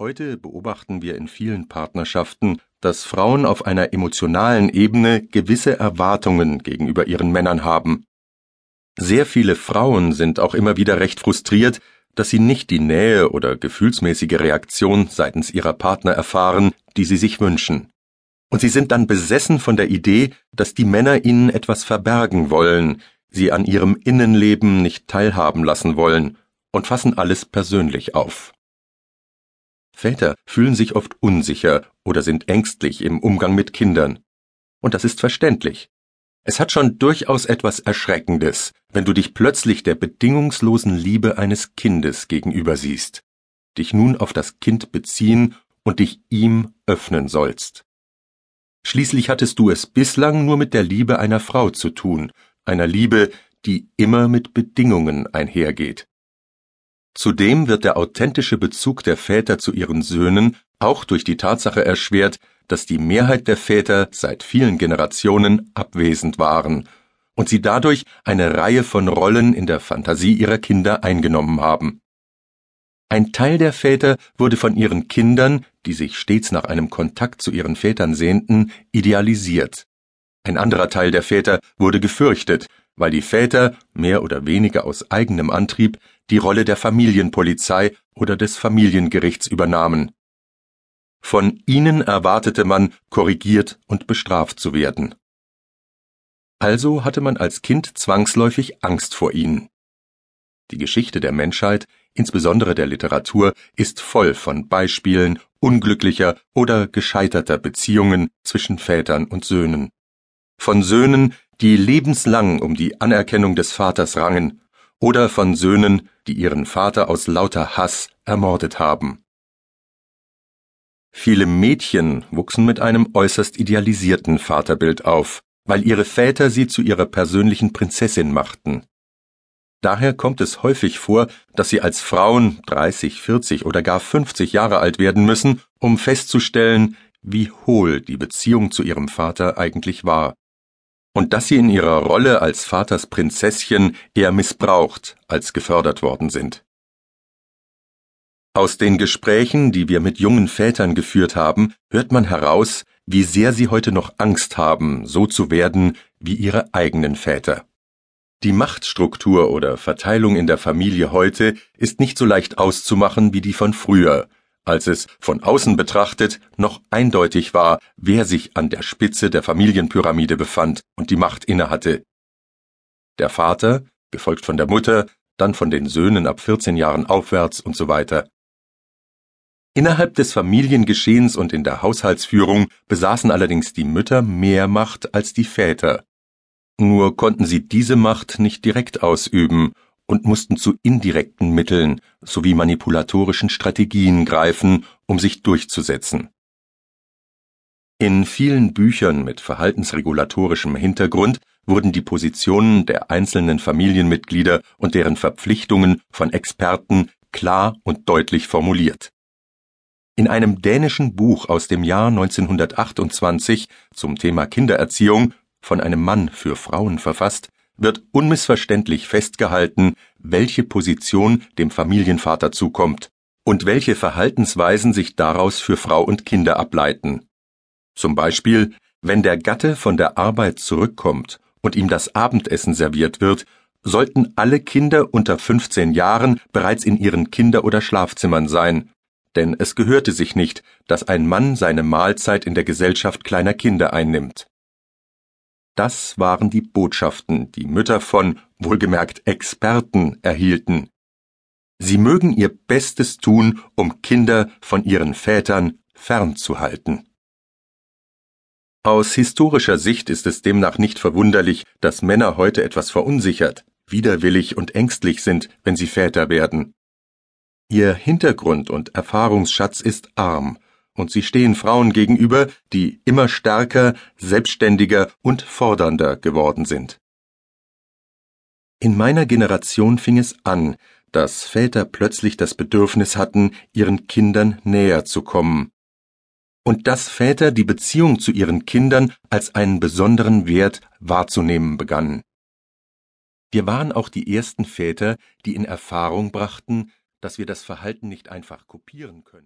Heute beobachten wir in vielen Partnerschaften, dass Frauen auf einer emotionalen Ebene gewisse Erwartungen gegenüber ihren Männern haben. Sehr viele Frauen sind auch immer wieder recht frustriert, dass sie nicht die Nähe oder gefühlsmäßige Reaktion seitens ihrer Partner erfahren, die sie sich wünschen. Und sie sind dann besessen von der Idee, dass die Männer ihnen etwas verbergen wollen, sie an ihrem Innenleben nicht teilhaben lassen wollen und fassen alles persönlich auf. Väter fühlen sich oft unsicher oder sind ängstlich im Umgang mit Kindern. Und das ist verständlich. Es hat schon durchaus etwas Erschreckendes, wenn du dich plötzlich der bedingungslosen Liebe eines Kindes gegenüber siehst, dich nun auf das Kind beziehen und dich ihm öffnen sollst. Schließlich hattest du es bislang nur mit der Liebe einer Frau zu tun, einer Liebe, die immer mit Bedingungen einhergeht. Zudem wird der authentische Bezug der Väter zu ihren Söhnen auch durch die Tatsache erschwert, dass die Mehrheit der Väter seit vielen Generationen abwesend waren und sie dadurch eine Reihe von Rollen in der Fantasie ihrer Kinder eingenommen haben. Ein Teil der Väter wurde von ihren Kindern, die sich stets nach einem Kontakt zu ihren Vätern sehnten, idealisiert. Ein anderer Teil der Väter wurde gefürchtet, weil die Väter, mehr oder weniger aus eigenem Antrieb, die Rolle der Familienpolizei oder des Familiengerichts übernahmen. Von ihnen erwartete man, korrigiert und bestraft zu werden. Also hatte man als Kind zwangsläufig Angst vor ihnen. Die Geschichte der Menschheit, insbesondere der Literatur, ist voll von Beispielen unglücklicher oder gescheiterter Beziehungen zwischen Vätern und Söhnen. Von Söhnen, die lebenslang um die Anerkennung des Vaters rangen, oder von Söhnen, die ihren Vater aus lauter Hass ermordet haben. Viele Mädchen wuchsen mit einem äußerst idealisierten Vaterbild auf, weil ihre Väter sie zu ihrer persönlichen Prinzessin machten. Daher kommt es häufig vor, dass sie als Frauen 30, 40 oder gar 50 Jahre alt werden müssen, um festzustellen, wie hohl die Beziehung zu ihrem Vater eigentlich war und dass sie in ihrer Rolle als Vaters Prinzesschen eher missbraucht als gefördert worden sind. Aus den Gesprächen, die wir mit jungen Vätern geführt haben, hört man heraus, wie sehr sie heute noch Angst haben, so zu werden wie ihre eigenen Väter. Die Machtstruktur oder Verteilung in der Familie heute ist nicht so leicht auszumachen wie die von früher, als es von außen betrachtet noch eindeutig war, wer sich an der Spitze der Familienpyramide befand und die Macht innehatte. Der Vater, gefolgt von der Mutter, dann von den Söhnen ab 14 Jahren aufwärts und so weiter. Innerhalb des Familiengeschehens und in der Haushaltsführung besaßen allerdings die Mütter mehr Macht als die Väter. Nur konnten sie diese Macht nicht direkt ausüben und mussten zu indirekten Mitteln sowie manipulatorischen Strategien greifen, um sich durchzusetzen. In vielen Büchern mit verhaltensregulatorischem Hintergrund wurden die Positionen der einzelnen Familienmitglieder und deren Verpflichtungen von Experten klar und deutlich formuliert. In einem dänischen Buch aus dem Jahr 1928 zum Thema Kindererziehung, von einem Mann für Frauen verfasst, wird unmissverständlich festgehalten, welche Position dem Familienvater zukommt und welche Verhaltensweisen sich daraus für Frau und Kinder ableiten. Zum Beispiel, wenn der Gatte von der Arbeit zurückkommt und ihm das Abendessen serviert wird, sollten alle Kinder unter 15 Jahren bereits in ihren Kinder- oder Schlafzimmern sein, denn es gehörte sich nicht, dass ein Mann seine Mahlzeit in der Gesellschaft kleiner Kinder einnimmt. Das waren die Botschaften, die Mütter von, wohlgemerkt, Experten erhielten. Sie mögen ihr Bestes tun, um Kinder von ihren Vätern fernzuhalten. Aus historischer Sicht ist es demnach nicht verwunderlich, dass Männer heute etwas verunsichert, widerwillig und ängstlich sind, wenn sie Väter werden. Ihr Hintergrund und Erfahrungsschatz ist arm und sie stehen Frauen gegenüber, die immer stärker, selbstständiger und fordernder geworden sind. In meiner Generation fing es an, dass Väter plötzlich das Bedürfnis hatten, ihren Kindern näher zu kommen, und dass Väter die Beziehung zu ihren Kindern als einen besonderen Wert wahrzunehmen begannen. Wir waren auch die ersten Väter, die in Erfahrung brachten, dass wir das Verhalten nicht einfach kopieren können.